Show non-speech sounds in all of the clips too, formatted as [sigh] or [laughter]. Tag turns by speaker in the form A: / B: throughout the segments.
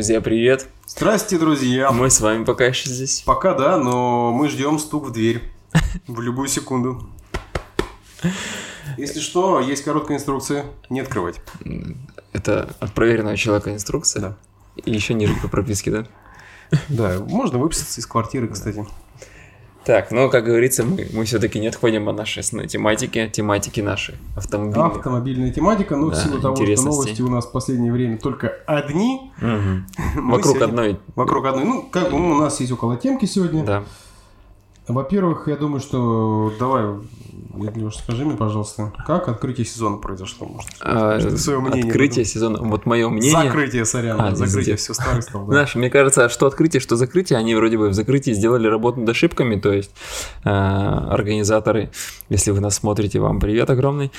A: Друзья, привет!
B: Здрасте, друзья!
A: Мы с вами пока еще здесь.
B: Пока да, но мы ждем стук в дверь в любую секунду. Если что, есть короткая инструкция, не открывать.
A: Это от проверенного человека инструкция?
B: Да.
A: И еще ниже по прописке, да?
B: Да, можно выписаться из квартиры, кстати.
A: Так, ну, как говорится, мы, мы все-таки не отходим от нашей основной тематики, тематики нашей автомобильной.
B: Автомобильная тематика, но
A: Да,
B: в силу того, что новости у нас в последнее время только одни. [laughs] Мы
A: Вокруг
B: сегодня-
A: одной.
B: Вокруг одной. Ну, как бы ну, у нас есть около темки сегодня.
A: Да.
B: Во-первых, я думаю, что давай, Леш, скажи мне, пожалуйста, как открытие сезона произошло? Может,
A: А,
B: что свое мнение
A: открытие сезона. Вот мое мнение.
B: Закрытие, сорян,
A: А,
B: закрытие, все старый стал. да.
A: Знаешь, мне кажется, что открытие, что закрытие, они вроде бы в закрытии сделали работу над ошибками, то есть э, организаторы, если вы нас смотрите, вам привет огромный. А,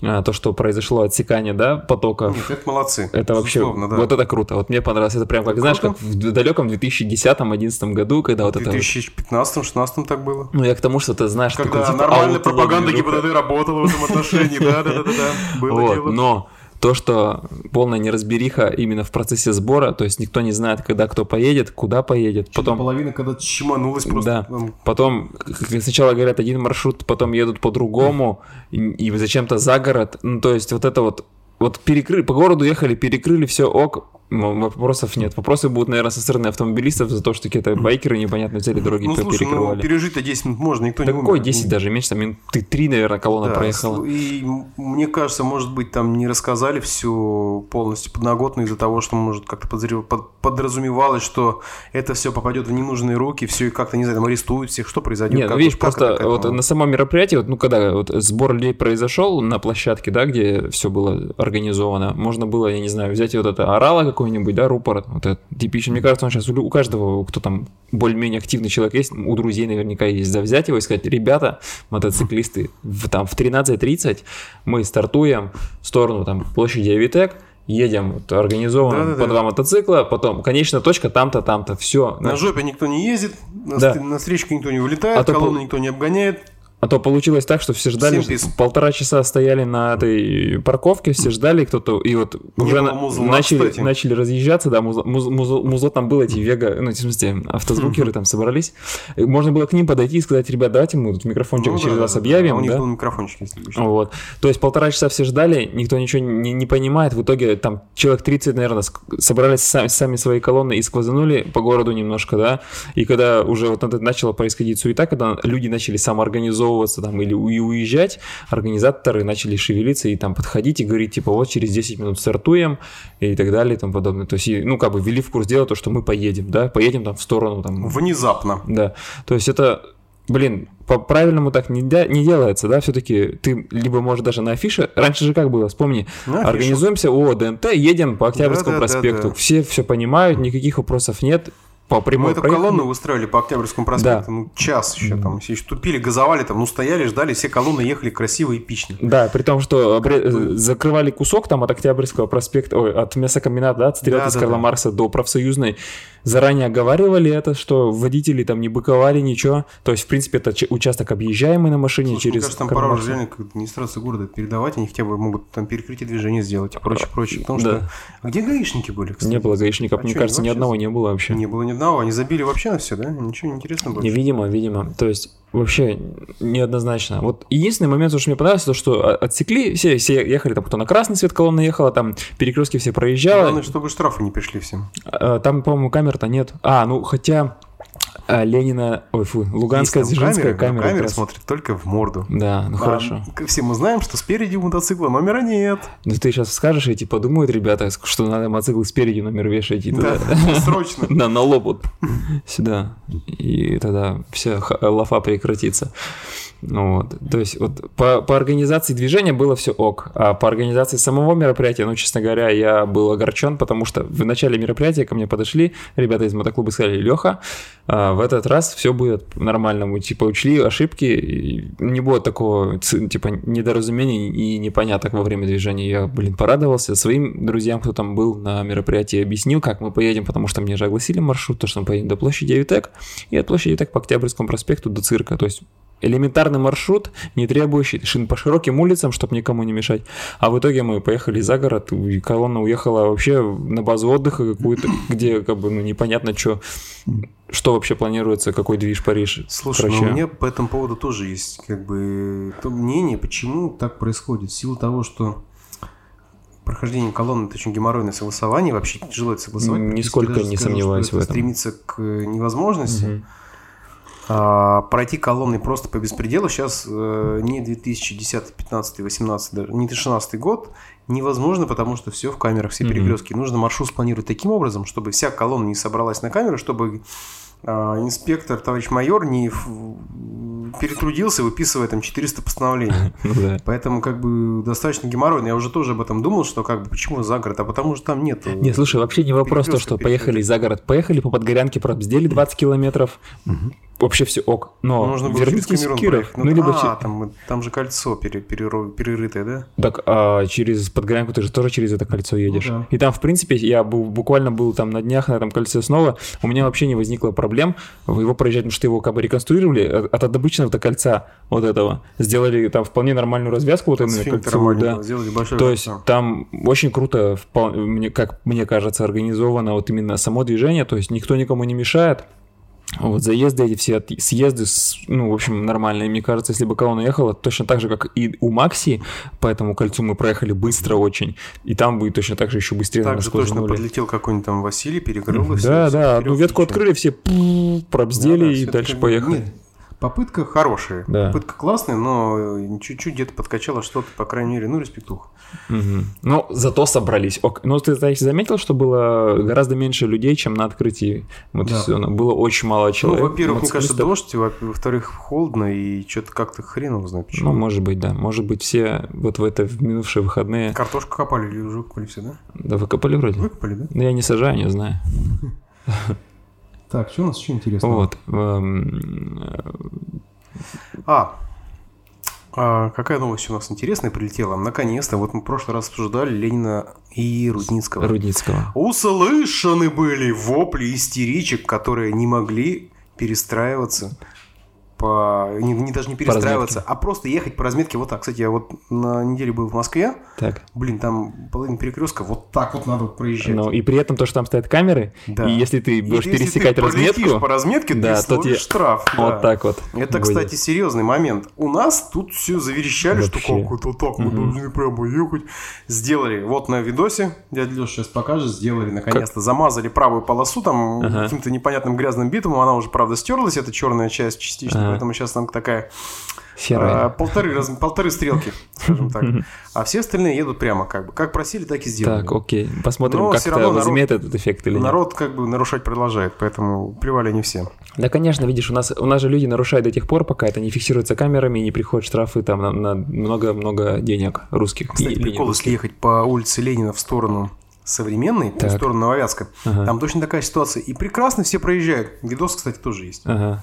A: то, что произошло отсекание, да, потоков,
B: Нет, это молодцы.
A: это вообще,
B: да.
A: вот это круто. Вот мне понравилось, это прям как, знаешь,
B: Круто.
A: как в далеком 2010-2011 году, когда вот
B: В
A: это... вот-
B: 2015-16 так было.
A: Ну, я к тому, что ты знаешь,
B: Когда
A: такой, типа,
B: нормальная пропаганда. ГИБДД работала в этом отношении, [laughs] да, да, да, да, да, было дело.
A: но то, что полная неразбериха именно в процессе сбора, то есть никто не знает, когда кто поедет, куда поедет,
B: Что-то
A: потом
B: половина, когда чманулась просто.
A: Да. Потом сначала говорят один маршрут, потом едут по другому, и, и зачем-то за город. Ну, то есть вот это вот, вот перекрыли, по городу ехали, перекрыли, все ок, вопросов нет. Вопросы будут, наверное, со стороны автомобилистов за то, что какие-то байкеры непонятно взяли дороги
B: Ну, слушай, ну,
A: перекрывали.
B: пережить-то 10 минут можно, никто
A: Да
B: не
A: какой
B: умер.
A: 10 даже, меньше, там минут 3, наверное, колонна
B: Да,
A: проехала.
B: И мне кажется, может быть, там не рассказали всю полностью подноготно из-за того, что, может, как-то подразумевалось, что это все попадет в ненужные руки, все и как-то, не знаю, там арестуют всех, что произойдет.
A: Нет, ну
B: как,
A: видишь,
B: вот как
A: просто вот на самом мероприятии, вот, ну когда вот сбор людей произошел на площадке, да, где все было организовано, можно было, я не знаю, взять вот это орала какой-нибудь, да, рупор, вот это типично. Мне кажется, он сейчас у, каждого, кто там более-менее активный человек есть, у друзей наверняка есть, да, взять его и сказать, ребята, мотоциклисты, в, там в 13.30 мы стартуем в сторону там площади Авитек, едем вот, организованно
B: Да-да-да.
A: по два мотоцикла, потом конечная точка там-то, там-то, все.
B: На жопе никто не ездит, на,
A: Да.
B: ст- на встречке никто не вылетает,
A: А
B: колонны
A: пол-
B: никто не обгоняет.
A: А то получилось так, что все ждали,
B: Всем
A: полтора часа стояли на этой парковке, все ждали, кто-то, и вот
B: Не
A: уже на-
B: музла,
A: начали,
B: кстати.
A: начали разъезжаться, да, музло, муз- музло- музло там было, эти вега, ну, в смысле, автозвукеры там собрались. Можно было к ним подойти и сказать, ребят, давайте мы тут микрофончик
B: Ну
A: через
B: да,
A: вас
B: да, да.
A: объявим,
B: А у них
A: да?
B: был микрофончик, если.
A: Вот. То есть полтора часа все ждали, никто ничего не, не понимает. В итоге там человек 30, наверное, собрались сами, сами свои колонны и сквозанули по городу немножко, да. И когда уже вот это начало происходить суета, когда люди начали самоорганизовываться там или и уезжать, организаторы начали шевелиться и там подходить и говорить, типа, вот через 10 минут стартуем и так далее и тому подобное. То есть, ну, как бы ввели в курс дела то, что мы поедем, да, поедем там в сторону там
B: Внезапно.
A: да, то есть это, блин, по-правильному так не, де- не делается, да, все-таки ты либо можешь даже на афише, раньше же как было, вспомни,
B: На
A: организуемся, о, ДНТ, едем по Октябрьскому
B: Да-да-да-да.
A: проспекту, все все понимают, никаких вопросов нет, по
B: Мы
A: прямой
B: эту
A: проехали.
B: колонну выстроили по Октябрьскому проспекту, ну, час еще там, все еще тупили, газовали там, ну, стояли, ждали, все колонны ехали красиво, эпично.
A: Да, при том, что обре- закрывали кусок там от Октябрьского проспекта, ой, от мясокомбината, да, от стрелки с
B: Да-да-да.
A: Карла Маркса до профсоюзной. Заранее оговаривали это, что водители там не быковали, ничего. То есть, в принципе, это участок объезжаемый на машине
B: Слушай, мне
A: через
B: кажется, там
A: Маркса.
B: уже реально как администрацию города передавать, они хотя бы могут там перекрытие движения сделать и прочее, прочее. Потому
A: Да.
B: что... А где гаишники были, кстати?
A: Не было гаишников,
B: А
A: мне
B: чё,
A: кажется, ни одного не было вообще.
B: Не было ни одного, они забили вообще на все, да? Ничего не интересно было.
A: Видимо, видимо. То есть вообще неоднозначно. Вот единственный момент, что мне понравился, то, что отсекли, все, все ехали, там кто на красный свет колонна ехала, там перекрестки все проезжала.
B: Главное, чтобы штрафы не пришли всем.
A: А, Там, по-моему, камер-то нет. А, ну хотя а, Ленина, ой, фу, Луганская, Дзержинская камера. как
B: камеры
A: раз.
B: смотрят только в морду.
A: Да, ну
B: А,
A: хорошо.
B: все мы знаем, что спереди у мотоцикла номера нет.
A: Ну ты сейчас скажешь, эти подумают ребята, что надо мотоцикл спереди номер вешать и
B: Да,
A: туда. [laughs]
B: срочно. [laughs]
A: Да, на лоб вот сюда. И тогда вся лафа прекратится. Ну вот, то есть вот по, по организации движения было все ок, а по организации самого мероприятия, ну, честно говоря, я был огорчен, потому что в начале мероприятия ко мне подошли ребята из мотоклуба и сказали, Леха, в этот раз все будет нормально, типа учли ошибки, не будет такого типа недоразумений и непоняток во время движения. Я, блин, порадовался своим друзьям, кто там был на мероприятии, объяснил, как мы поедем, потому что мне же огласили маршрут, то, что мы поедем до площади Авитек, и от площади Авитек по Октябрьскому проспекту до цирка, то есть элементарный маршрут, не требующий шин по широким улицам, чтобы никому не мешать. А в итоге мы поехали за город, и колонна уехала вообще на базу отдыха какую-то, [coughs] где как бы ну, непонятно, что что вообще планируется, какой движ Париж.
B: Слушай, ну, у меня по этому поводу тоже есть как бы то мнение, почему так происходит. В силу того, что прохождение колонны это очень геморройное согласование, вообще тяжело это согласовать.
A: Нисколько не сомневаюсь в этом.
B: Стремиться к невозможности. Угу. А, пройти колонны просто по беспределу сейчас э, не 2010, 15, 18, даже не 2016 год невозможно, потому что все в камерах, все перекрестки. Mm-hmm. Нужно маршрут спланировать таким образом, чтобы вся колонна не собралась на камеру, чтобы инспектор, товарищ майор, не перетрудился, выписывая там 400 постановлений. [laughs] Ну Поэтому как бы достаточно геморройно. Я уже тоже об этом думал, что как бы почему за город, а потому что там нет.
A: Не, слушай, вообще не вопрос то, что поехали за город, поехали по Подгорянке, пробздели 20 километров, вообще все ок. Но
B: Нужно было в Киров. Ну, ну, либо а, там, там же кольцо пере, перерытое, да?
A: Так, а через Подгорянку ты же тоже через это кольцо едешь. Ну, да. И там, в принципе, я был, буквально был там на днях на этом кольце снова, у меня вообще не возникло проблем его проезжать, потому что его как бы реконструировали от, от обычного-то кольца вот этого. Сделали там вполне нормальную развязку вот именно кольцевую, да. Сделали большое То есть там очень круто, мне, как мне кажется, организовано вот именно само движение, то есть никто никому не мешает, вот заезды эти все, съезды, ну, в общем, нормальные. Мне кажется, если бы колонна ехала, точно так же, как и у Макси, по этому кольцу мы проехали быстро очень, и там будет точно так же еще быстрее.
B: Так же точно подлетел какой-нибудь там Василий, перекрыл.
A: Да, да, одну ветку открыли, все пробздели и дальше поехали.
B: Попытка хорошая, да. попытка классная, но чуть-чуть где-то подкачала что-то, по крайней мере, ну, респектух.
A: Угу. Ну, зато собрались. Ок. Но ты, кстати, заметил, что было гораздо меньше людей, чем на открытии мотосезона? Да. Было очень мало ну, человек.
B: Ну, во-первых, мне кажется, дождь, во-вторых, холодно, и что-то как-то хрен его знает
A: почему. Ну, может быть, да. Может быть, все вот в это в минувшие выходные...
B: Картошку копали или уже выкопали все, да?
A: Да, выкопали вроде.
B: Выкопали, да?
A: Ну, я не сажаю, не знаю. [laughs]
B: Так, что у нас еще интересного?
A: Вот.
B: Эм, а, а, какая новость у нас интересная прилетела? Наконец-то, вот мы в прошлый раз обсуждали Ленина и Рудницкого.
A: Рудницкого.
B: Услышаны были вопли истеричек, которые не могли перестраиваться по не, не даже не перестраиваться, а просто ехать по разметке вот так. Кстати, я вот на неделе был в Москве.
A: Так.
B: Блин, там половина перекрестка вот так вот надо вот проезжать.
A: Ну и при этом то, что там стоят камеры, да. и если ты будешь и пересекать если ты разметку,
B: по разметке, да, ты то тебе штраф.
A: Вот да. так вот.
B: Это, будет. кстати, серьезный момент. У нас тут все заверещали, Вообще. что как это так, мы угу. должны прямо ехать. Сделали. Вот на видосе, дядя Леша сейчас покажет, сделали наконец-то. Как? Замазали правую полосу там ага. каким-то непонятным грязным битумом. Она уже, правда, стерлась, эта черная часть частично. Ага поэтому сейчас там такая
A: Серая.
B: А, полторы, раз, полторы стрелки, скажем так. А все остальные едут прямо, как бы. Как просили, так и сделали.
A: Так, окей. Посмотрим, Но как это народ, возьмет этот эффект или
B: нет. Народ как бы нарушать продолжает, поэтому плевали не все.
A: Да, конечно, видишь, у нас, у нас же люди нарушают до тех пор, пока это не фиксируется камерами и не приходят штрафы там на много-много денег русских.
B: Кстати, прикол, если ехать по улице Ленина в сторону современный, так. в сторону Нововятска, ага. там точно такая ситуация. И прекрасно все проезжают. Видос, кстати, тоже есть.
A: Ага.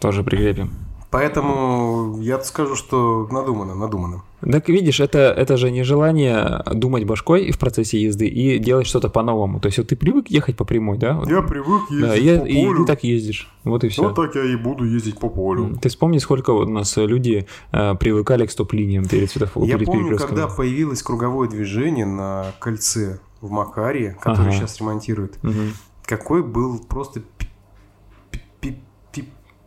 A: Тоже прикрепим.
B: Поэтому я скажу, что надумано, надумано.
A: Так видишь, это, это же не желание думать башкой в процессе езды и делать что-то по-новому. То есть вот ты привык ехать по прямой, да?
B: Я привык ездить да,
A: я,
B: по полю.
A: И ты так ездишь. Вот и все.
B: Вот так я и буду ездить по полю.
A: Ты вспомни, сколько вот у нас люди э, привыкали к стоп-линиям перед светофором.
B: Я помню, когда появилось круговое движение на кольце в Макарии, которое ага. сейчас ремонтируют, угу. какой был просто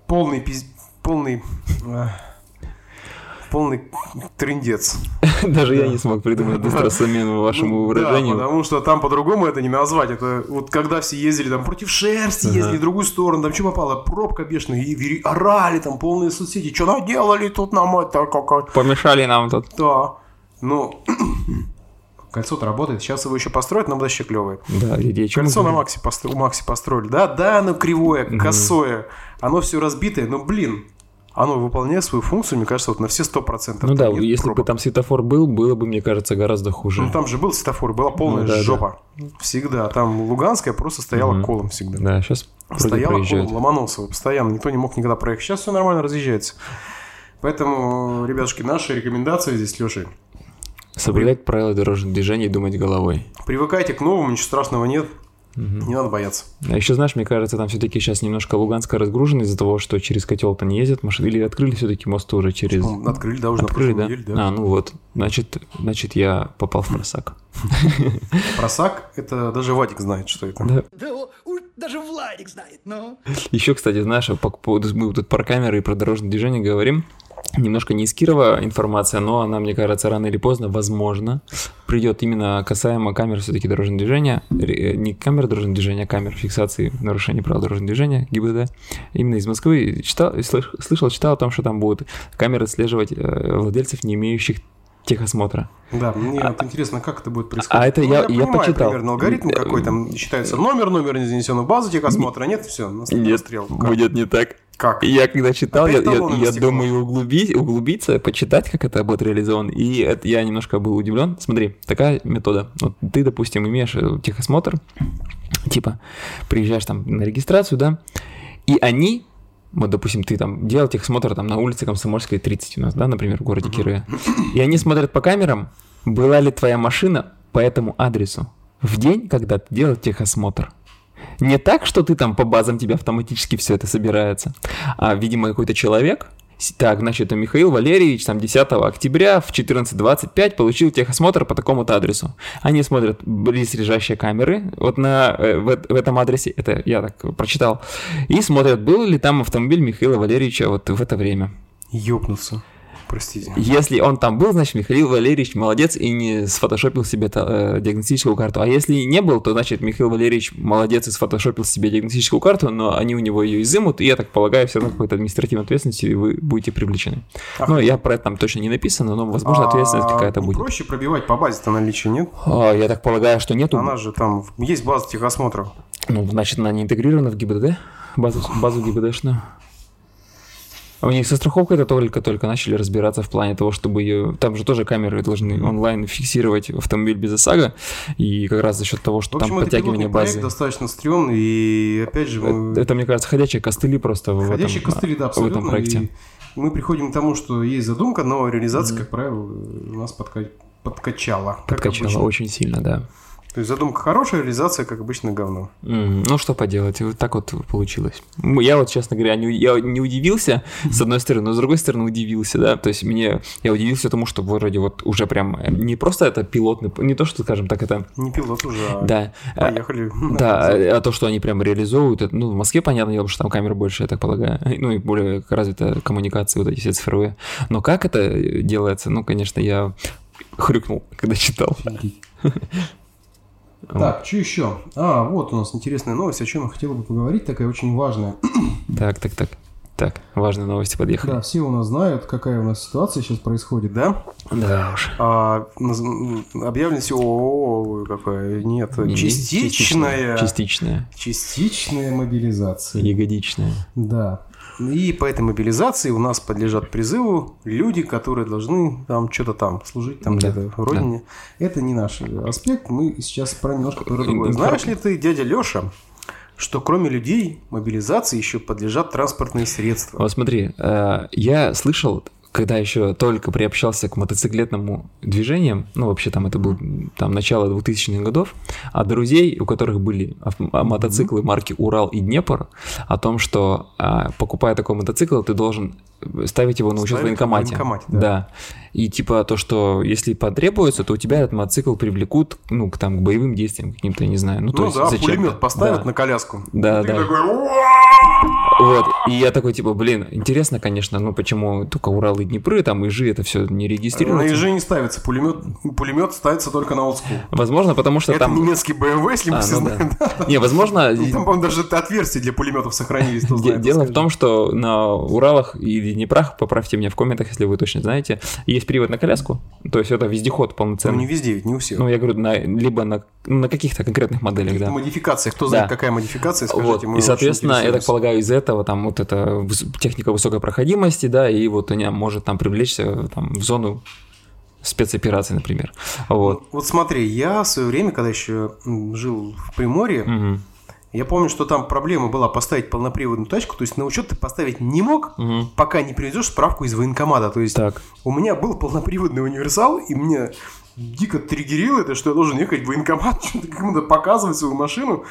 B: полный пиз... полный полный трендец. [laughs]
A: Даже я не смог придумать быстро замену вашему выражению.
B: Да, потому что там по-другому это не назвать. Это вот когда все ездили там против шерсти, ездили в другую сторону, там что попало, пробка бешеная, и орали там полные соцсети, что наделали тут нам это какая
A: Помешали нам тут.
B: Да. Ну, [clears throat] Кольцо-то работает. Сейчас его еще построят, но вообще клевое.
A: Да,
B: идея Кольцо на Максе постро... у Макси построили. Да, да, оно кривое, угу. косое. Оно все разбитое, но, блин, оно выполняет свою функцию, мне кажется, вот на все сто процентов.
A: Ну да, если пробок. бы там светофор был, было бы, мне кажется, гораздо хуже.
B: Ну там же был светофор, была полная ну, да, жопа. Да. Всегда. Там Луганская просто стояла угу. колом всегда.
A: Да, сейчас
B: Стояла колом, ломанулся постоянно. Никто не мог никогда проехать. Сейчас все нормально разъезжается. Поэтому, ребятушки, наши рекомендации здесь, Лешей.
A: Соблюдать правила дорожного движения и думать головой.
B: Привыкайте к новому, ничего страшного нет. Не надо бояться.
A: А еще, знаешь, мне кажется, там все-таки сейчас немножко Луганска разгружена из-за того, что через котел-то не ездят машины. Или открыли все-таки мост уже через...
B: Ну, открыли, да, уже
A: Открыли,
B: на
A: да?
B: неделе, да.
A: А, ну вот. Значит, значит, я попал в просак. [laughs]
B: Просак, это даже Вадик знает, что это.
A: Да.
C: Даже Владик знает, но...
A: Еще, кстати, знаешь, по поводу, мы тут про камеры и про дорожное движение говорим. Немножко не из Кирова информация, но она, мне кажется, рано или поздно, возможно, придет именно касаемо камер все-таки дорожного движения. Ре- Не камер дорожного движения, а камер фиксации нарушений правил дорожного движения, ГИБДД. Именно из Москвы читал, слыш- слышал, читал о том, что там будут камеры отслеживать э, владельцев, не имеющих техосмотра.
B: Да, мне вот интересно, как это будет происходить.
A: А это
B: Ну,
A: я- я
B: понимаю
A: почитал.
B: примерно алгоритм какой там считается номер, номер не занесен в базу техосмотра, нет, все. Как?
A: будет не так.
B: Как?
A: Я когда читал, я,
B: Опять
A: я- я думаю углубить, углубиться, почитать, как это будет реализовано. И это, я немножко был удивлен. Смотри, такая метода. Вот ты, допустим, имеешь э, техосмотр, типа, приезжаешь там на регистрацию, да, и они, вот, допустим, ты там делал техосмотр там на улице Комсомольской 30 у нас, да, например, в городе Кирове, и они смотрят по камерам, была ли твоя машина по этому адресу в день, когда ты делал техосмотр. Не так, что ты там по базам тебе автоматически все это собирается, а, видимо, какой-то человек, так, значит, Михаил Валерьевич там 10 октября в 14.25 получил техосмотр по такому-то адресу. Они смотрят близлежащие камеры вот на, э, в, в этом адресе, это я так прочитал, и смотрят, был ли там автомобиль Михаила Валерьевича вот в это время.
B: Ёбнуться. Простите.
A: Если он там был, значит, Михаил Валерьевич молодец и не сфотошопил себе э, диагностическую карту. А если не был, то, значит, Михаил Валерьевич молодец и сфотошопил себе диагностическую карту, но они у него ее изымут, и, я так полагаю, все равно какой-то административной ответственности вы будете привлечены. Ну, я про это там точно не написано, но, возможно, ответственность
B: А,
A: какая-то
B: не
A: будет.
B: проще пробивать по базе-то наличие, нет?
A: А, я так полагаю, что нету.
B: Она же там, есть база техосмотров.
A: Ну, значит, она не интегрирована в ГИБДД, базу, базу ГИБДшную. А у них со страховкой это только-только начали разбираться в плане того, чтобы ее... Там же тоже камеры должны онлайн фиксировать автомобиль без ОСАГО, и как раз за счет того,
B: В
A: что
B: общем,
A: там подтягивание
B: проект
A: базы...
B: достаточно стрёмный, и опять же, мы...
A: Это, мне кажется, ходячие костыли просто в
B: Ходячие
A: этом,
B: костыли, да,
A: в этом проекте.
B: и мы приходим к тому, что есть задумка, но реализация, как правило, у нас подка- подкачала. обычно.
A: очень сильно, да.
B: То есть задумка хорошая, реализация, как обычно, говно.
A: М, Ну, что поделать, вот так вот получилось. Я вот, честно говоря, не, я не удивился, с одной стороны, но с другой стороны удивился, да, то есть мне, я удивился тому, что вроде вот уже прям э, не просто это пилотный, не то, что, скажем так, это,
B: Не пилот уже, а
A: да, а,
B: поехали. [laughs]
A: да, а то, что они прям реализовывают, это, ну, в Москве, понятно, дело, что там камер больше, я так полагаю, [laughs] ну, и более развита коммуникации вот эти все цифровые, но как это делается, ну, конечно, я хрюкнул, когда читал. [laughs]
B: Так, что еще? А, вот у нас интересная новость, о чем я хотел бы поговорить, такая очень важная. [coughs]
A: Так, так, так, так, важные новости подъехали.
B: Да, все у нас знают, какая у нас ситуация сейчас происходит, да?
A: Да уж.
B: А, все ООО, какая, нет,
A: Не- не-
B: частичная,
A: Частичная.
B: частичная мобилизация.
A: Ягодичная.
B: Да. И по этой мобилизации у нас подлежат призыву люди, которые должны там что-то там служить там
A: Да,
B: где-то в родине. Это не наш аспект, мы сейчас про немножко про другое. Знаешь ли ты, дядя Леша, что кроме людей мобилизации еще подлежат транспортные средства?
A: Вот смотри, э, я слышал, когда еще только приобщался к мотоциклетному движениям, ну, вообще там это был там начало 2000-х годов, от друзей, у которых были а, мотоциклы марки Урал и Днепр, о том, что а, покупая такой мотоцикл, ты должен ставить его на учет в военкомате.
B: военкомате,
A: да.
B: да.
A: И типа то, что если потребуется, то у тебя этот мотоцикл привлекут, ну, к, там, к боевым действиям каким-то, я не знаю. Ну, то
B: Ну
A: есть
B: да,
A: зачем-то.
B: пулемет поставят
A: Да.
B: на коляску.
A: Да,
B: И
A: да.
B: такой,
A: Вот, и я такой, типа, блин, интересно, конечно, ну почему только Урал и Днепры, там Ижи это все не
B: На
A: регистрируется.
B: ежи не ставится пулемет, пулемет ставится только на олдскул.
A: Возможно, потому что
B: Это
A: там...
B: немецкий BMW, если мы
A: А,
B: все
A: ну
B: знаем.
A: да. Не, возможно,
B: И Там, по-моему, даже отверстия для пулеметов сохранились. знает,
A: дело в том, что на Уралах и Днепрох, поправьте меня в комментах, если вы точно знаете, есть привод на коляску, то есть это вездеход
B: Ну,
A: полноценный.
B: не везде, ведь не у всех.
A: Ну, я говорю, на, либо на, ну, на каких-то конкретных моделях, да.
B: модификациях. Кто знает,
A: Да.
B: какая модификация, скажите.
A: Вот. И, соответственно, я так полагаю, из этого там вот эта техника высокой проходимости, да, и вот она может там привлечься там в зону спецоперации, например. Вот.
B: Вот смотри, я в свое время, когда еще жил в Приморье,
A: Мгм.
B: я помню, что там проблема была поставить полноприводную тачку, то есть на учет ты поставить не мог,
A: Мгм.
B: пока не привезешь справку из военкомата. То есть
A: Так.
B: у меня был полноприводный универсал, и мне дико триггерило это, что я должен ехать в военкомат, [laughs] что-то кому-то показывать свою машину.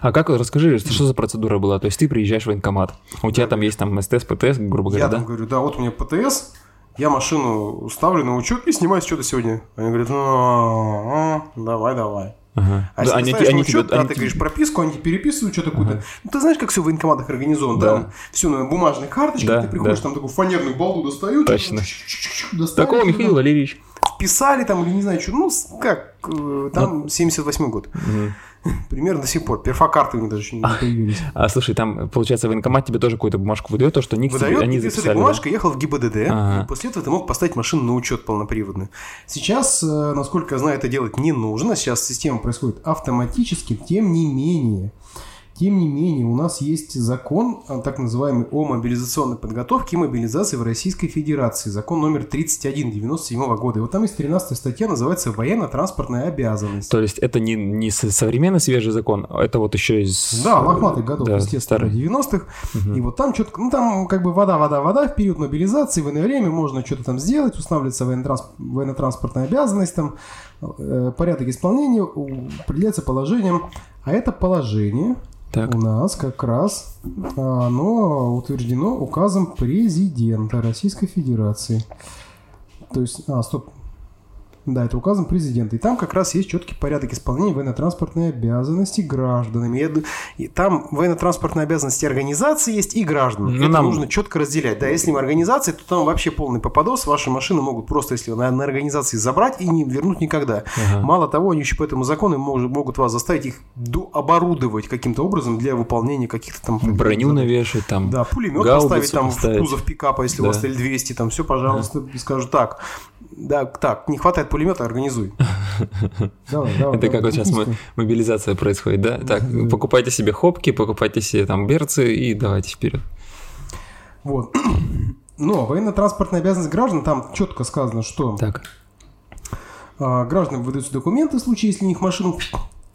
A: А как, расскажи, что, за процедура была? То есть ты приезжаешь в военкомат, у тебя там есть там СТС, ПТС, грубо говоря,
B: Я
A: да?
B: там говорю, да, вот у меня ПТС, я машину ставлю на учет и снимаю что-то сегодня. Они говорят, ну, давай, давай.
A: Ага.
B: А
A: Да,
B: если
A: они,
B: ставишь
A: они
B: учет, да,
A: они
B: ты
A: тебе-
B: говоришь прописку, они переписывают что-то какое-то. Ну, ты знаешь, как все в военкоматах организовано.
A: Да.
B: Там все на бумажной карточке,
A: Да,
B: ты приходишь,
A: да.
B: там такую фанерную балду достают.
A: Точно. Такого Михаил Валерьевич.
B: Вписали там или не знаю что. Ну, как, э, там 78 год. [laughs] Примерно до сих пор. Перфокарты у них даже еще не появились.
A: А слушай, там, получается, военкомат тебе тоже какую-то бумажку выдает, то, что ник
B: Выдает,
A: они
B: и ты с этой
A: записали. да?
B: ехал в ГИБДД,
A: Ага.
B: и после этого ты мог поставить машину на учет полноприводную. Сейчас, э, насколько я знаю, это делать не нужно, сейчас система происходит автоматически, тем не менее, тем не менее, у нас есть закон, а, так называемый, о мобилизационной подготовке и мобилизации в Российской Федерации, закон номер 31 97 года. И вот там есть 13 статья, называется «Военно-транспортная обязанность».
A: То есть это не, не со- современный свежий закон, а это вот еще из...
B: Да, лохматых годов,
A: да,
B: естественно,
A: старый.
B: 90-х. И вот там что-то, ну там как бы вода, вода, вода в период мобилизации, в военное время можно что-то там сделать, устанавливается военно-транс- военно-транспортная обязанность, там э, порядок исполнения определяется положением. А это положение
A: Так.
B: у нас как раз а, оно утверждено указом президента Российской Федерации. То есть, а, стоп. Да, это указом президента. И там как раз есть четкий порядок исполнения военно-транспортной обязанности гражданами. Я И там военно-транспортные обязанности организации есть и граждан.
A: Ну,
B: это
A: нам-
B: нужно четко разделять. Да, если мы организация, то там вообще полный попадос. Ваши машины могут просто, если на, на организации забрать и не вернуть никогда.
A: Ага.
B: Мало того, они еще по этому закону мож- могут вас заставить их оборудовать каким-то образом для выполнения каких-то там...
A: Броню навешать там.
B: Да, пулемет поставить там
A: поставить.
B: в кузов пикапа, если
A: Да.
B: у вас Л-200, там все, пожалуйста, и скажу так. Да, так, не хватает пулемета, организуй. [laughs] Давай, давай.
A: Это как вот сейчас мо- мобилизация происходит, да? Так, покупайте себе хопки, покупайте себе там берцы и давайте вперед.
B: Вот. [clears throat] Но военно-транспортная обязанность граждан, там четко сказано, что
A: Так.
B: а, гражданам выдаются документы в случае, если у них машину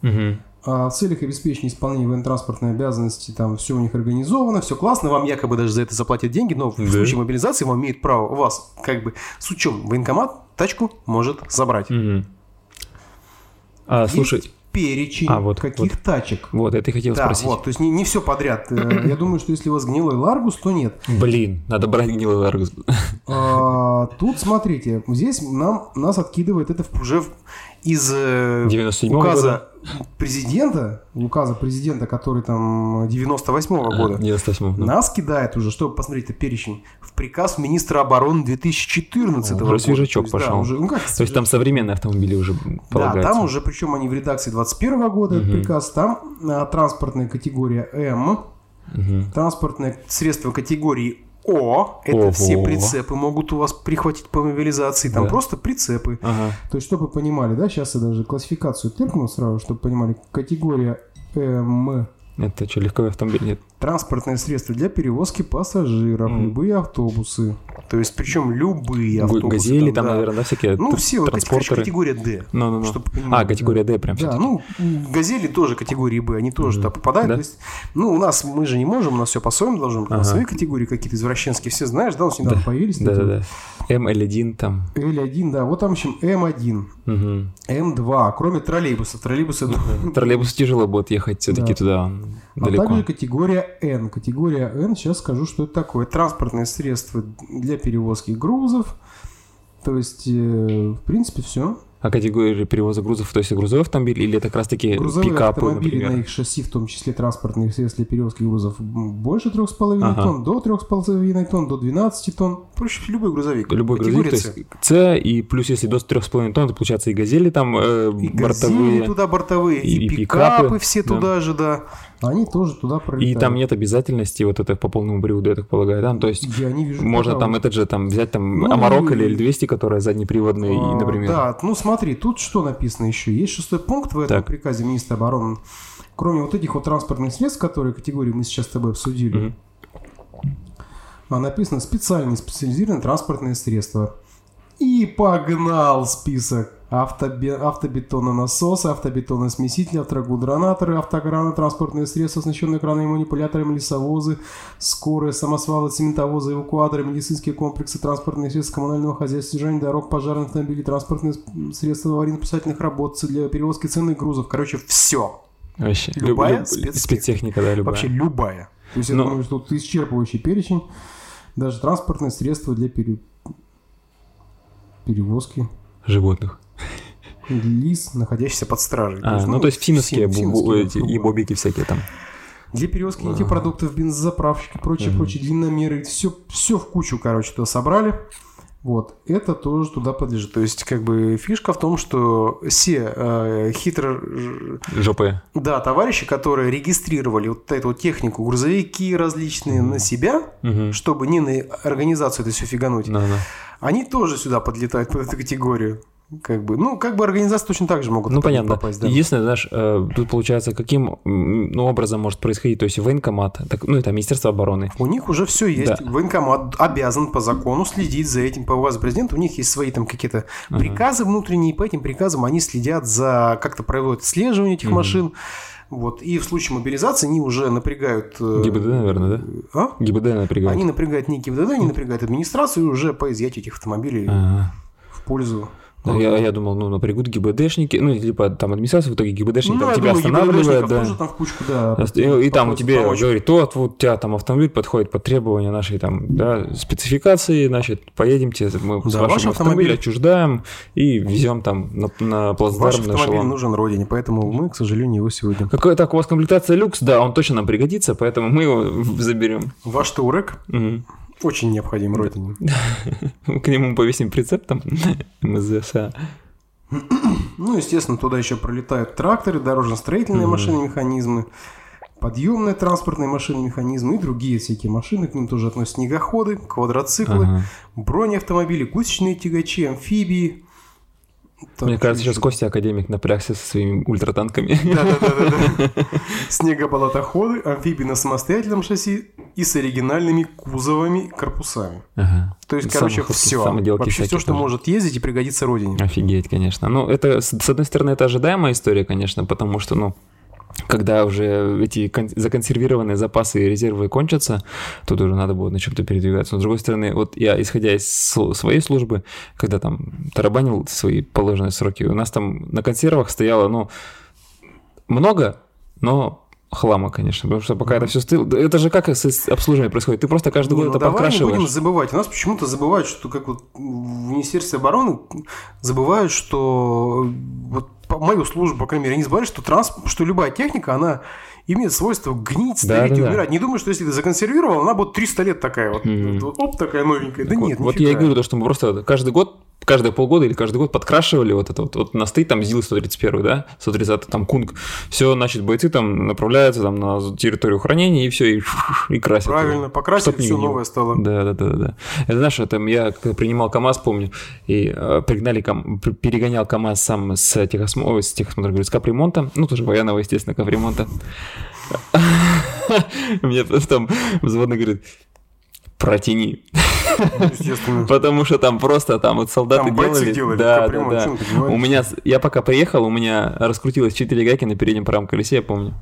A: Мгм.
B: а, в целях обеспечения исполнения военно-транспортной обязанности, там все у них организовано, все классно, вам якобы даже за это заплатят деньги, но в
A: Да.
B: случае мобилизации вам имеет право вас, как бы, с учем военкомат тачку может забрать.
A: Мгм. А,
B: Есть
A: слушай,
B: перечень
A: А, вот,
B: каких тачек.
A: вот это я хотел
B: Да,
A: спросить.
B: вот, то есть не, не все подряд. Э, [clears throat] Я думаю, что если у вас гнилой Ларгус, то нет.
A: Блин, надо брать гнилый ларгус.
B: А, Тут, смотрите, здесь нам, нас откидывает это в- уже в- из э,
A: 97-го
B: указа президента, указа президента, который там 98-го года.
A: 98 да.
B: Нас кидает уже, чтобы посмотреть это перечень, в приказ министра обороны 2014
A: Уже
B: года.
A: свежачок
B: есть, да,
A: пошел.
B: уже, ну как
A: То есть там современные автомобили уже
B: Да,
A: полагаются.
B: там уже, причем они в редакции 21 года, этот
A: Мгм.
B: приказ, там а, транспортная категория М,
A: Мгм.
B: транспортное средство категории О, это
A: Ого.
B: все прицепы могут у вас прихватить по мобилизации, там
A: Да.
B: просто прицепы.
A: Ага.
B: То есть, чтобы вы понимали, да, сейчас я даже классификацию тыркну сразу, чтобы понимали, категория М,
A: Это что, легковой автомобиль? Нет.
B: Транспортное средство для перевозки пассажиров,
A: М.
B: любые автобусы. То есть, причем любые автобусы.
A: Газели там,
B: да.
A: наверное, да, всякие
B: Ну, все, вот
A: транспортеры.
B: категория D.
A: Ну, ну, ну.
B: Чтобы
A: А, категория D прям
B: Да, ну, газели тоже категории Б, они тоже
A: Мгм.
B: туда попадают.
A: Да?
B: То есть, ну, у нас, мы же не можем, у нас все по-своему должно быть. У нас
A: Ага.
B: свои категории какие-то извращенские, все знаешь, да, у нас недавно
A: Да.
B: появились. такие
A: Да-да-да. ML1 там.
B: L1, да, вот там еще М1,
A: Мгм.
B: М2, кроме троллейбусов. Троллейбусы,
A: Троллейбус тяжело будет ехать все-таки
B: Да.
A: туда
B: а
A: далеко.
B: также категория N. Категория N, сейчас скажу, что это такое. Транспортное средство для перевозки грузов. То есть, э, в принципе, все.
A: А категория перевоза грузов, то есть грузовой автомобиль или это как раз таки
B: Грузовые
A: пикапы,
B: автомобили
A: например?
B: на их шасси, в том числе транспортные средства для перевозки грузов, больше 3,5
A: Ага.
B: тонн, до 3,5 тонн, до 12 тонн. Проще любой грузовик.
A: Любой грузовик,
B: Категория
A: то есть С, и плюс если до 3,5 тонн, то получается и газели там э,
B: И
A: бортовые.
B: газели туда бортовые, и,
A: и- и
B: пикапы,
A: пикапы,
B: все
A: да.
B: туда же, да. Они тоже туда
A: И
B: пролетают.
A: там нет обязательности вот это по полному приводу, я так полагаю, да? Ну, То есть
B: Я не вижу.
A: можно там этот же там взять там
B: Ну,
A: Амарок
B: и-
A: или L200, которая заднеприводная, и,
B: А,
A: например.
B: Да, ну смотри, тут что написано еще? Есть шестой пункт в этом
A: Так.
B: приказе министра обороны. Кроме вот этих вот транспортных средств, которые категории мы сейчас с тобой обсудили, а написано специальные специализированные транспортные средства. И погнал список. Автобе- автобетононасосы, автобетоносмесители, авторегудронаторы, автокраны, транспортные средства, оснащенные кранами, манипуляторами, лесовозы, скорые, самосвалы, цементовозы, эвакуаторы, медицинские комплексы, транспортные средства коммунального хозяйства, содержание дорог, пожарные автомобили, транспортные средства аварийно-спасательных работ для перевозки ценных грузов. Короче, все.
A: Вообще.
B: Любая
A: люб-
B: спецтехника.
A: спецтехника, да, любая.
B: Вообще любая. То есть я
A: Ну.
B: думаю, что тут исчерпывающий перечень. Даже транспортные средства для пере- перевозки
A: Животных.
B: Лиц, находящихся под стражей.
A: А, ну, то есть финские,
B: фин- финские,
A: эти, и бобики всякие там.
B: Для перевозки нефтепродуктов, бензозаправщики, прочее, прочее, длинномеры, все, все в кучу, короче, туда собрали. Вот, это тоже туда подлежит. То есть, как бы, фишка в том, что все э, хитро...
A: ЖП.
B: Да, товарищи, которые регистрировали вот эту вот технику, грузовики различные на себя,
A: Мгм.
B: чтобы не на организацию это все фигануть,
A: да.
B: они тоже сюда подлетают под эту категорию. Как бы, ну, как бы организации точно так же могут
A: Ну, понятно.
B: попасть, да.
A: Единственное, знаешь, э, тут получается, каким ну, образом может происходить, то есть военкомат, так, ну, это Министерство обороны.
B: У них уже все есть.
A: Да.
B: Военкомат обязан по закону следить за этим по указу президента. У них есть свои там какие-то приказы внутренние, и по этим приказам они следят за как-то проводят отслеживание этих машин. Вот. И в случае мобилизации они уже напрягают... э,
A: ГИБДД, наверное, да?
B: А?
A: ГИБДД напрягает.
B: Они напрягают не ГИБДД, они напрягают администрацию уже по изъятию этих автомобилей
A: Ага.
B: в пользу...
A: Да, я, я думал, ну, напрягут ГИБДшники, ну, либо там администрация, в итоге ГИБДшник
B: Ну,
A: там
B: я
A: тебя
B: думаю,
A: останавливает, да.
B: тоже там в кучку, да.
A: И, и там тебе
B: помочь.
A: говорит, вот, вот у тебя там автомобиль подходит под требования нашей там, да, спецификации, значит, поедемте, мы с
B: Да,
A: вашим
B: ваш автомобиль-
A: отчуждаем и везем там на, на
B: Ваш
A: плацдарм, на
B: автомобиль
A: эшелон.
B: нужен родине, поэтому мы, к сожалению, его сегодня...
A: Какой так, у вас комплектация люкс, да, он точно нам пригодится, поэтому мы его заберем.
B: Ваш Турек
A: Мгм.
B: Очень необходим родине. [laughs]
A: К нему повесим прицеп там [laughs] МЗСА.
B: Ну, естественно, туда еще пролетают тракторы, дорожно-строительные машины, механизмы, подъемные транспортные машины, механизмы и другие всякие машины. К ним тоже относятся снегоходы, квадроциклы, бронеавтомобили, гусечные тягачи, амфибии. Так,
A: Мне кажется, сейчас Костя Академик напрягся со своими ультратанками.
B: Да-да-да-да. Снегоболотоходы, амфибии на самостоятельном шасси и с оригинальными кузовами, корпусами.
A: Ага.
B: То есть, короче,
A: Самоходки,
B: все. Вообще все, что
A: тоже.
B: может ездить и пригодится родине.
A: Офигеть, конечно. Ну, это, с одной стороны, это ожидаемая история, конечно, потому что, ну, когда уже эти кон- законсервированные запасы и резервы кончатся, тут уже надо будет на чем-то передвигаться. Но, с другой стороны, вот я, исходя из своей службы, когда там тарабанил свои положенные сроки, у нас там на консервах стояло, ну, много, но хлама, конечно, потому что пока это все стыло, да это же как с обслуживанием происходит, ты просто каждый
B: Не,
A: год
B: ну
A: это
B: давай не
A: подкрашиваешь.
B: будем забывать. У нас почему-то забывают, что как вот в Министерстве обороны забывают, что вот по мою службу, по крайней мере, они забывают, что транс, что любая техника, она имеет свойство гнить, стареть и
A: Да-да-да.
B: умирать. Не думаю, что если ты законсервировал, она будет 300 лет такая вот, вот оп, такая новенькая. Да
A: Так
B: нет,
A: вот, вот
B: нифига.
A: я и говорю, то, что мы просто каждый год, каждые полгода или каждый год подкрашивали вот это вот, вот на стоит там ЗИЛ-131, да, 130 там Кунг, все, значит, бойцы там направляются там на территорию хранения и все, и, и красят. его.
B: Правильно, покрасили,
A: Чтоб не
B: все новое стало.
A: Да, да, да, да. Это знаешь, это я принимал КАМАЗ, помню, и э, пригнали, кам- перегонял КАМАЗ сам с техосмотра, с техосмотра, говорю, с капремонта, ну, тоже военного, естественно, капремонта. [laughs] Мне там взводный говорит, протяни.
B: Ну.
A: Потому что там просто там вот солдаты
B: Там
A: делали.
B: делали
A: да, да, да. У меня, я пока приехал, у меня раскрутилось 4 гайки на переднем правом колесе, я помню.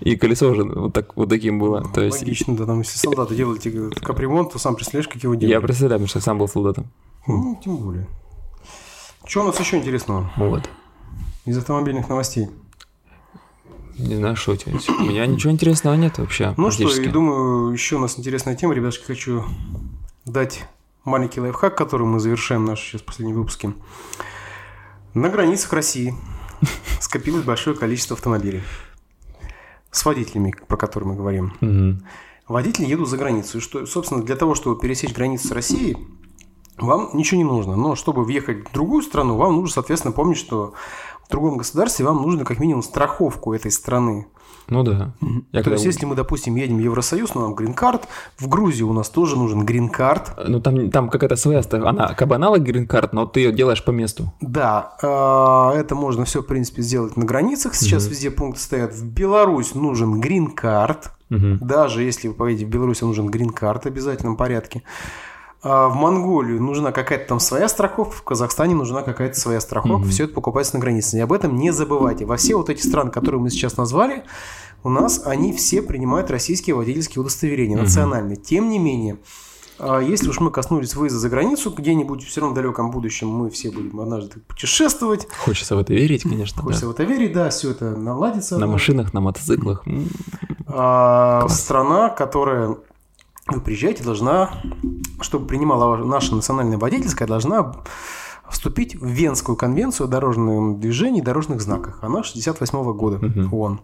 A: И колесо уже вот, так, вот таким было. То есть
B: Логично, да, там если солдаты делали тебе капремонт, то сам представляешь, как его
A: я
B: делали.
A: представляю, потому что сам был солдатом.
B: Ну, тем более. Что у нас еще интересного
A: Вот.
B: из автомобильных новостей?
A: Не знаю, что у тебя. есть. У меня ничего интересного нет вообще.
B: Ну что, я думаю, еще у нас интересная тема, ребятушки, хочу дать маленький лайфхак, который мы завершаем наши сейчас последние выпуски. На границах России [laughs] скопилось большое количество автомобилей с водителями, про которые мы говорим.
A: Мгм.
B: Водители едут за границу. И что, собственно, для того, чтобы пересечь границу с Россией, вам ничего не нужно. Но чтобы въехать в другую страну, вам нужно, соответственно, помнить, что в другом государстве вам нужно как минимум страховку этой страны.
A: Ну да. Я
B: То есть, если мы, допустим, едем в Евросоюз, но нам грин-карт, в Грузию у нас тоже нужен грин-карт.
A: Ну там, там какая-то своя, она как бы аналог грин-карт, но ты ее делаешь по месту.
B: Да, а, это можно все, в принципе, сделать на границах. Сейчас везде пункты стоят. В Беларусь нужен грин-карт.
A: Мгм.
B: Даже если вы поедете в Беларусь, нужен грин-карт в обязательном порядке. А в Монголию нужна какая-то там своя страховка, в Казахстане нужна какая-то своя страховка.
A: Мгм.
B: Все это покупается на границе. И об этом не забывайте. Во все вот эти страны, которые мы сейчас назвали, у нас они все принимают российские водительские удостоверения,
A: Мгм.
B: национальные. Тем не менее, а если уж мы коснулись выезда за границу, где-нибудь все равно в далеком будущем мы все будем однажды путешествовать.
A: Хочется в это верить, конечно.
B: Хочется
A: да.
B: в это верить, да, все это наладится.
A: На машинах, на мотоциклах.
B: А, страна, которая вы приезжаете, должна, чтобы принимала наша национальная водительская, должна вступить в Венскую конвенцию о дорожном движении и дорожных знаках. Она 68 года,
A: Мгм.
B: ООН.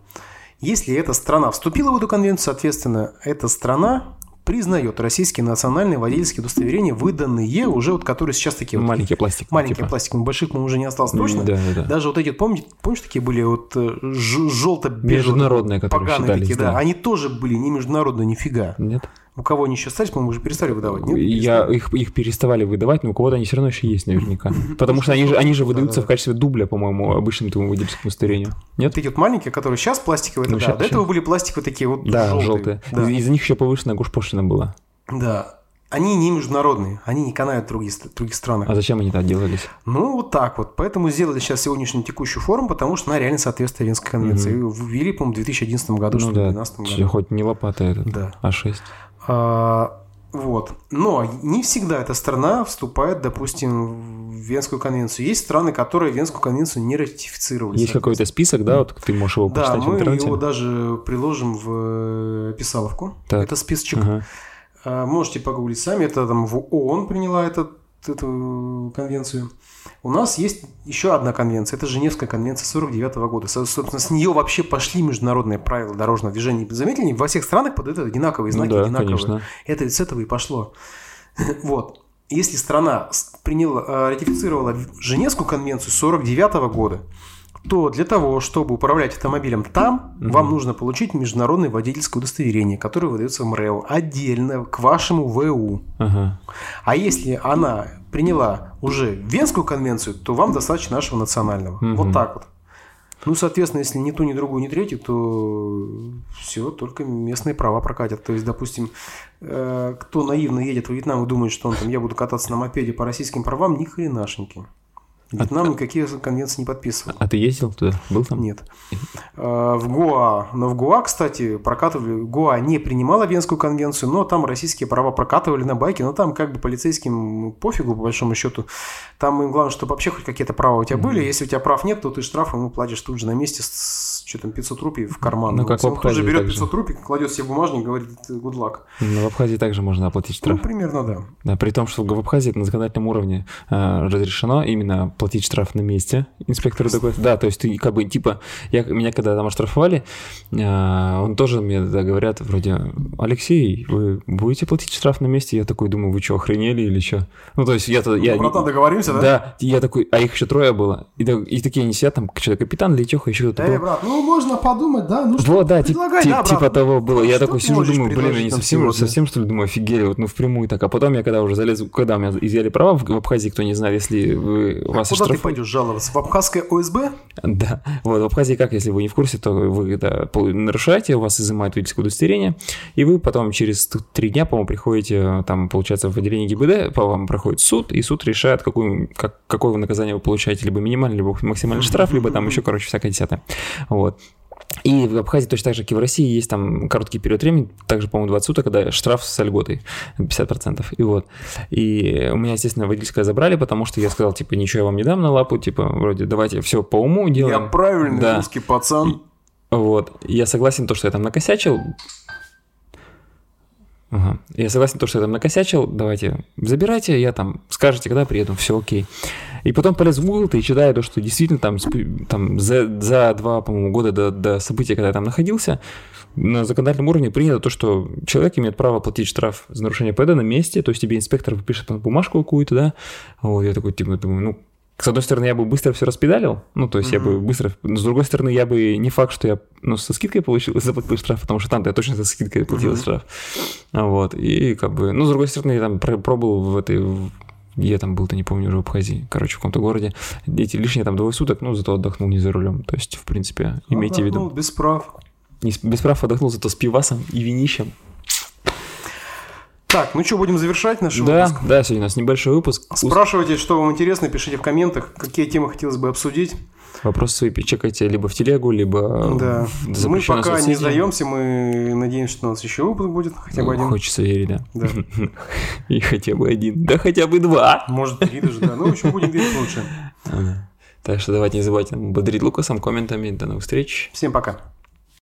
B: Если эта страна вступила в эту конвенцию, соответственно, эта страна признает российские национальные водительские удостоверения, выданные уже, вот которые сейчас такие вот
A: Маленький пластик.
B: маленькие
A: типа.
B: пластиковые, больших, по уже не осталось точно.
A: Да, да, да.
B: Даже вот эти, помните, помнишь, такие были вот желто-бежевые,
A: Международные, которые
B: поганые
A: считались,
B: такие, да.
A: да.
B: Они тоже были не международные, нифига.
A: Нет?
B: У кого они еще остались, по-моему, уже перестали выдавать, нет?
A: Я, их, их переставали выдавать, но у кого-то они все равно еще есть наверняка. Потому что они же, они же выдаются в качестве дубля, по-моему, обычному твоему водительскому удостоверению. Нет?
B: Эти вот маленькие, которые сейчас пластиковые,
A: Ну,
B: да. До этого были пластиковые такие вот
A: Да,
B: желтые. Да.
A: Из, из них еще повышенная гушпошлина была.
B: Да. Они не международные, они не канают в других, других странах.
A: А зачем они так делались?
B: Ну, вот так вот. Поэтому сделали сейчас сегодняшнюю текущую форму, потому что она реально соответствует Венской конвенции. Ее Ввели, по-моему, в 2011 году, что
A: ну
B: ли, в
A: да,
B: 2012
A: чё,
B: году.
A: хоть не лопата этот,
B: Да.
A: А6.
B: А, вот. Но не всегда эта страна вступает, допустим, в Венскую конвенцию. Есть страны, которые Венскую конвенцию не ратифицировали.
A: Есть какой-то список, да, вот ты можешь его
B: Да,
A: почитать в
B: мы
A: интернете?
B: его даже приложим в э, писаловку.
A: Так.
B: Это списочек.
A: Ага.
B: А, Можете погуглить сами. Это там в ООН приняла этот, эту конвенцию. У нас есть еще одна конвенция. Это Женевская конвенция 49 года. Со- Собственно, с нее вообще пошли международные правила дорожного движения. Заметили, во всех странах под это одинаковые
A: Ну
B: знаки,
A: да,
B: одинаковые.
A: конечно.
B: Это с этого и пошло. [laughs] Вот. Если страна приняла, э, ратифицировала Женевскую конвенцию 49 года, то для того, чтобы управлять автомобилем там,
A: Мгм.
B: вам нужно получить международное водительское удостоверение, которое выдается в МРЭО отдельно к вашему ВУ.
A: Ага.
B: А если она приняла уже Венскую конвенцию, то вам достаточно нашего национального.
A: Мгм.
B: Вот так вот. Ну, соответственно, если ни ту, ни другую, ни третью, то все, только местные права прокатят. То есть, допустим, э, кто наивно едет в Вьетнам и думает, что он там, я буду кататься на мопеде по российским правам, ни хренашеньки. Вьетнам никакие конвенции не подписывал.
A: А ты ездил туда? Был там?
B: Нет. Э, В Гоа, но в Гоа, кстати, прокатывали, Гоа не принимала Венскую конвенцию, но там российские права прокатывали на байке, но там как бы полицейским пофигу, по большому счету. Там им главное, чтобы вообще хоть какие-то права у тебя были. Если у тебя прав нет, то ты штраф ему платишь тут же на месте с, что там, 500 рупий в карман.
A: Ну, как
B: Он тут же
A: Абхазии
B: берет
A: так же.
B: 500 рупий, кладет себе бумажник, говорит good luck.
A: Ну, в Абхазии также можно оплатить
B: Ну,
A: штраф.
B: примерно, да.
A: Да, при том, что в Абхазии это на законодательном уровне э, разрешено именно платить штраф на месте. Инспектор такой, да, то есть ты как бы типа, я, меня когда там оштрафовали, э, он тоже мне тогда говорят вроде, Алексей, вы будете платить штраф на месте? Я такой думаю, вы что, охренели или что? Ну, то есть. Я,
B: Ну, братан, договоримся, да?
A: да, я такой, а их еще трое было. И, и такие они сидят, там что-то капитан, Летеха, еще кто-то
B: Эй,
A: был.
B: брат, ну можно подумать, да? Ну
A: Вот, да, тип- тип-
B: да, брат.
A: типа того было. Я
B: Что
A: такой сижу, думаю, блин, они совсем,
B: сегодня?
A: совсем что ли, думаю, офигели, вот, ну, впрямую так. А потом я когда уже залез, когда у меня изъяли права в, в Абхазии, кто не знает, если вы, вас
B: Куда ты
A: оштрафуют-
B: пойдешь жаловаться? В Абхазское ОСБ?
A: Да, вот, в Абхазии как, если вы не в курсе, то вы да, нарушаете, у вас изымают водительское удостоверение, и вы потом через три дня, по-моему, приходите, там, получается, в отделение ГИБД, по вам проходит суд, и суд решает, какую, как, какое вы наказание вы получаете, либо минимальный, либо максимальный штраф, либо там еще, короче, всякое десятое. Вот. И в Абхазии точно так же, как и в России, есть там короткий период времени, также, по-моему, 20 суток, когда штраф с льготой 50%. И вот. И у меня, естественно, водительское забрали, потому что я сказал, типа, ничего я вам не дам на лапу, типа, вроде, давайте все по уму
B: Я
A: делаем.
B: правильный
A: Да.
B: русский пацан.
A: Вот. Я согласен, то, что я там накосячил. Ага. Я согласен, то, что я там накосячил. Давайте, забирайте, я там, скажете, когда приеду, все окей. И потом полез в Google и читаю то, что действительно там, там за, за два, по-моему, года до, до события, когда я там находился, на законодательном уровне принято то, что человек имеет право платить штраф за нарушение ПД на месте, то есть тебе инспектор выпишет там бумажку какую-то, да, вот, я такой, типа, думаю, ну, с одной стороны, я бы быстро все распедалил, ну, то есть я бы быстро, но с другой стороны, я бы не факт, что я, ну, со скидкой получил, [laughs] заплатил штраф, потому что там-то я точно со скидкой платил
B: Мгм.
A: штраф, вот, и как бы, ну, с другой стороны, я там про- пробовал в этой, в- я там был-то, не помню, уже в Абхазии, короче, в каком-то городе, эти лишние там двое суток, ну, зато отдохнул не за рулем, то есть, в принципе, имейте в виду.
B: Без прав.
A: Не без прав отдохнул, зато с пивасом и винищем.
B: Так, ну что, будем завершать наш
A: Да,
B: выпуск?
A: да, сегодня у нас небольшой выпуск.
B: Спрашивайте, что вам интересно, пишите в комментах, какие темы хотелось бы обсудить.
A: Вопросы свои чекайте либо в телегу, либо
B: Да. Мы пока не
A: соцсети.
B: сдаемся, мы надеемся, что у нас еще выпуск будет, хотя бы
A: Ну,
B: один.
A: Хочется верить, да.
B: Да. [laughs]
A: И хотя бы один. Да хотя бы два.
B: Может, три даже, да. Ну, в общем, будем верить лучше. [laughs]
A: Так что давайте не забывайте бодрить Лукасом комментами. До новых встреч.
B: Всем пока.